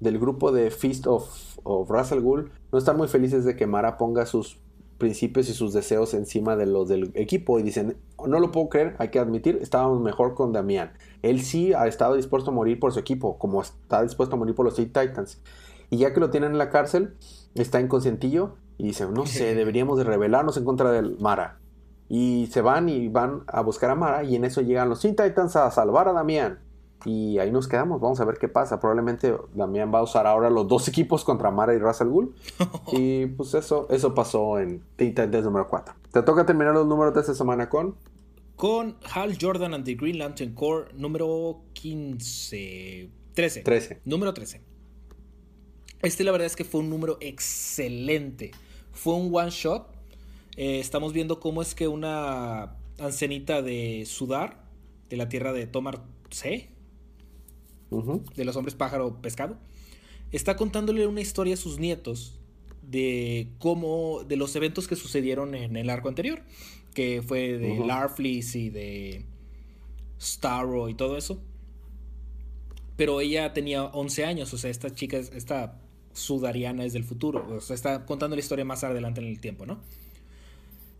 del, grupo de Feast of, of Russell Gould no están muy felices de que Mara ponga sus principios y sus deseos encima de los del equipo y dicen, no lo puedo creer, hay que admitir, estábamos mejor con Damián. Él sí ha estado dispuesto a morir por su equipo, como está dispuesto a morir por los Teen Titans. Y ya que lo tienen en la cárcel, está inconscientillo y dice, no sé, deberíamos de rebelarnos en contra del Mara. Y se van y van a buscar a Mara y en eso llegan los Teen Titans a salvar a Damián. Y ahí nos quedamos, vamos a ver qué pasa. Probablemente Damián va a usar ahora los dos equipos contra Mara y Russell Gould. y pues eso, eso pasó en Teen Titans número 4. Te toca terminar los números de esta semana con... Con Hal Jordan and the Green Lantern Corps número 15... 13. 13. Número 13. Este la verdad es que fue un número excelente. Fue un one shot. Eh, estamos viendo cómo es que una ancenita de Sudar, de la tierra de Tomar C, de los hombres pájaro pescado, está contándole una historia a sus nietos de cómo, de los eventos que sucedieron en el arco anterior, que fue de Larfleeze y de Starro y todo eso. Pero ella tenía 11 años, o sea, esta chica, esta sudariana es del futuro, o sea, está contando la historia más adelante en el tiempo, ¿no?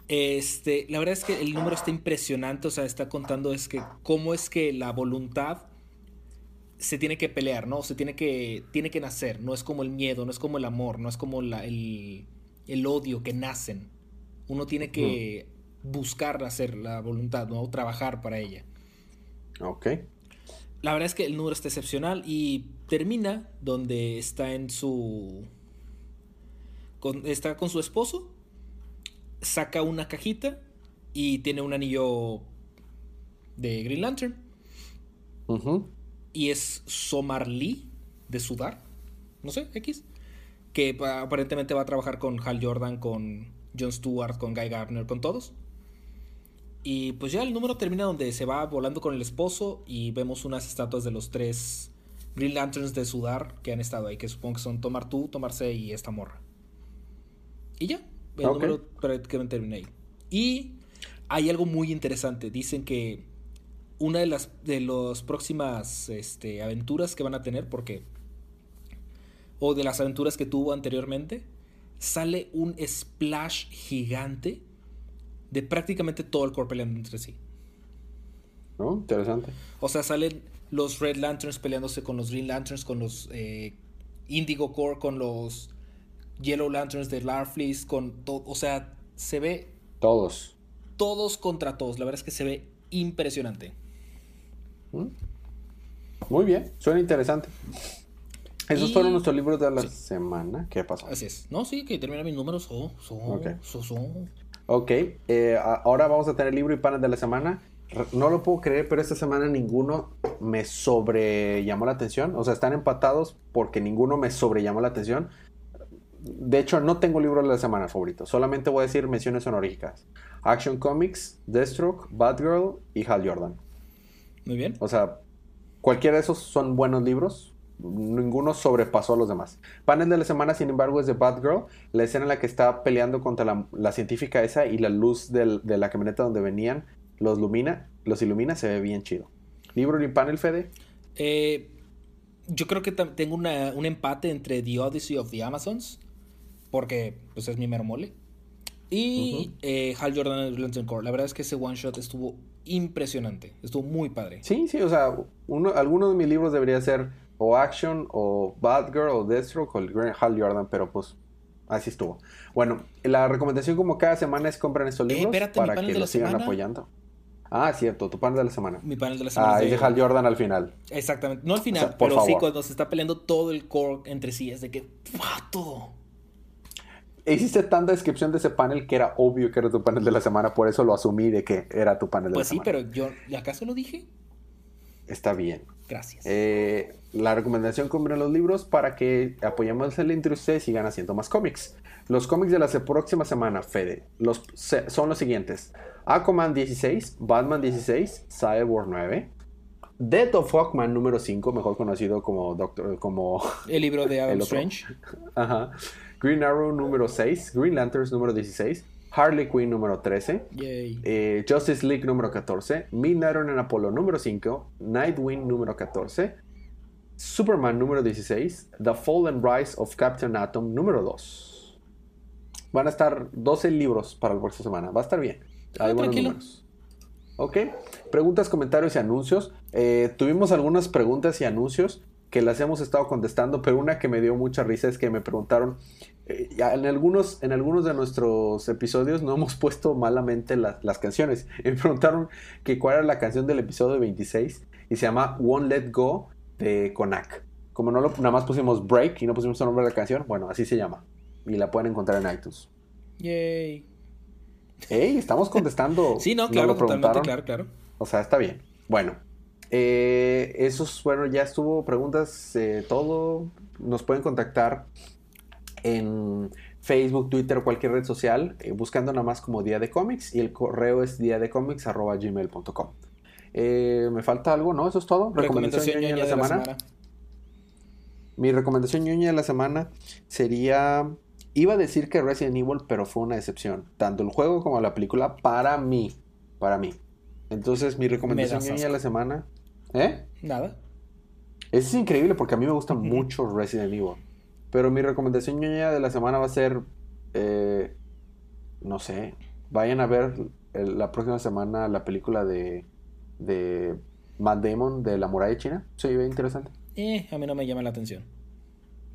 Este, la verdad es que el número está impresionante, o sea, está contando es que cómo es que la voluntad se tiene que pelear, ¿no? Se tiene que, tiene que nacer, no es como el miedo, no es como el amor, no es como el, el, odio que nacen. Uno tiene que buscar hacer la voluntad, ¿no? Trabajar para ella. Ok. La verdad es que el número está excepcional y termina donde está en su... está con su esposo, saca una cajita y tiene un anillo de Green Lantern. Ajá y es Somar Lee de Sudar, no sé, X, que aparentemente va a trabajar con Hal Jordan, con John Stewart, con Guy Gardner, con todos. Y pues ya el número termina donde se va volando con el esposo y vemos unas estatuas de los tres Green Lanterns de Sudar que han estado ahí, que supongo que son Tomar tú, Tomarse y esta morra. Y ya, el número prácticamente termina ahí. Y hay algo muy interesante. Dicen que una de las de las próximas este, aventuras que van a tener, porque o de las aventuras que tuvo anteriormente, sale un splash gigante de prácticamente todo el cuerpo peleando entre sí. ¿No? Interesante. O sea, salen los Red Lanterns peleándose con los Green Lanterns, con los eh, Indigo Core, con los Yellow Lanterns de Larfleeze, con todo. O sea, se ve. Todos. Todos contra todos. La verdad es que se ve impresionante. Muy bien, suena interesante. Esos fueron nuestros libros de la semana. ¿Qué pasó? Así es. No, sí, que termina mis números. ok, eh, ahora vamos a tener libro y panel de la semana. No lo puedo creer, pero esta semana ninguno me sobre llamó la atención. O sea, están empatados porque ninguno me sobre llamó la atención. De hecho, no tengo libro de la semana favorito. Solamente voy a decir menciones honoríficas. Action Comics, Deathstroke, Batgirl y Hal Jordan. Muy bien. O sea, cualquiera de esos son buenos libros. Ninguno sobrepasó a los demás. Panel de la semana, sin embargo, es de Batgirl. La escena en la que está peleando contra la, científica esa y la luz de la camioneta donde venían los ilumina, los ilumina, se ve bien chido. ¿Libro y panel, Fede? Eh, yo creo que tengo un empate entre The Odyssey of the Amazons, porque pues es mi mero mole. Y eh, Hal Jordan and Core. La verdad es que ese one shot estuvo impresionante. Estuvo muy padre. Sí, sí, o sea, uno, algunos de mis libros debería ser o Action, o Bad Girl, o Deathstroke, o el Hal Jordan, pero pues así estuvo. Bueno, la recomendación como cada semana es comprar estos eh, libros para que los sigan apoyando. Ah, cierto, tu panel de la semana. Mi panel de la semana. Ah, es de Hal Jordan al final. Exactamente. No al final, pero sí cuando se está peleando todo el core entre sí. Es de que. ¡Pato! Hiciste tanta descripción de ese panel que era obvio que era tu panel de la semana, por eso lo asumí de que era tu panel de pues la semana. Pues sí, pero yo, ¿acaso lo dije? Está bien. Gracias. Eh, la recomendación compren los libros para que apoyemos el y ustedes sigan haciendo más cómics. Los cómics de la próxima semana, Fede, los, son los siguientes. Aquaman 16, Batman 16, Cyborg 9, Death of Hawkman número 5, mejor conocido como Doctor, como el libro de Adam Strange. Ajá. Green Arrow número 6, Green Lanterns número 16, Harley Quinn número 13, eh, Justice League número 14, Midnight en Apollo número 5, Nightwing número 14, Superman número 16, The Fall and Rise of Captain Atom número 2. Van a estar 12 libros para la próxima semana. Va a estar bien. Hay ah, buenos números. Ok. Preguntas, comentarios y anuncios. Eh, tuvimos algunas preguntas y anuncios que las hemos estado contestando, pero una que me dio mucha risa es que me preguntaron, eh, en, algunos, en algunos de nuestros episodios no hemos puesto malamente las canciones. me preguntaron que cuál era la canción del episodio 26 y se llama Won't Let Go de Konak. Como no lo, nada más pusimos Break y no pusimos el nombre de la canción, bueno, así se llama. Y la pueden encontrar en iTunes. Yay. Hey, estamos contestando. sí, no, claro, totalmente, claro, claro. O sea, está bien. Bueno, eh, esos, bueno, ya estuvo preguntas, eh, todo. Nos pueden contactar en Facebook, Twitter o cualquier red social, eh, buscando nada más como Día de Cómics y el correo es día de gmail.com. Eh, me falta algo, ¿no? Eso es todo. Recomendación, ñoña de la, semana. Mi recomendación ñoña de la semana sería. Iba a decir que Resident Evil, pero fue una decepción. Tanto el juego como la película, para mí. Para mí. Entonces, mi recomendación ñoña de la semana. ¿Eh? Nada. Es increíble porque a mí me gusta mucho Resident Evil. Pero mi recomendación ñoña de la semana va a ser. Eh, no sé. Vayan a ver la próxima semana la película de de Matt Damon de La Muralla China. Se ve interesante. Eh, a mí no me llama la atención.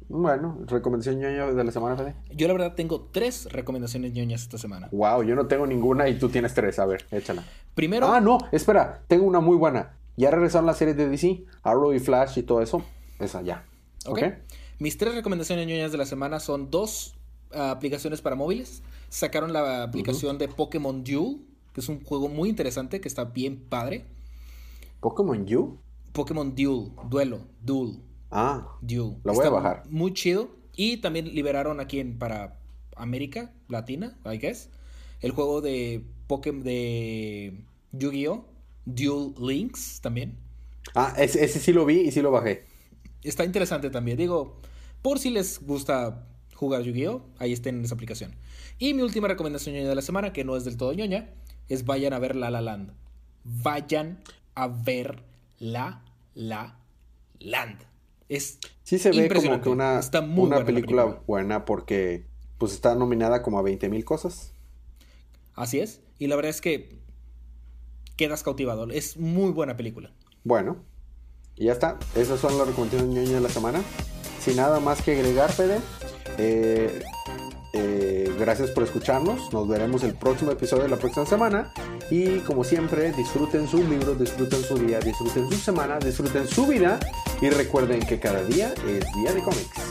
Bueno, recomendación ñoña de la semana, Fede. Yo la verdad tengo tres recomendaciones ñoñas esta semana. Wow, yo no tengo ninguna y tú tienes tres. A ver, échala. Primero. Ah, no, espera, tengo una muy buena. Ya regresaron las series de DC, Arrow y Flash y todo eso. Esa ya. Ok. Mis tres recomendaciones ñoñas de la semana son dos ah, aplicaciones para móviles. Sacaron la aplicación de Pokémon Duel, que es un juego muy interesante, que está bien padre. ¿Pokémon You? Pokémon Duel, duelo, Duel. Ah, Duel. La voy a bajar. Muy chido. Y también liberaron aquí en para América Latina, I guess, el juego de Pokémon de Yu-Gi-Oh! Duel Links también. Ah, ese, sí lo vi y sí lo bajé. Está interesante también. Digo, por si les gusta jugar Yu-Gi-Oh! Ahí está en esa aplicación. Y mi última recomendación de la semana, que no es del todo ñoña, es vayan a ver La La Land. Vayan a ver La La Land. Es sí se ve como que una, una película, buena porque pues está nominada como a 20 mil cosas. Así es. Y la verdad es que quedas cautivado. Es muy buena película. Bueno, y ya está. Esas son las recomendaciones ñoñas de la semana. Sin nada más que agregar, Fede. Eh, eh, gracias por escucharnos. Nos veremos el próximo episodio de la próxima semana. Y como siempre, disfruten sus libros, disfruten su día, disfruten su semana, disfruten su vida. Y recuerden que cada día es día de cómics.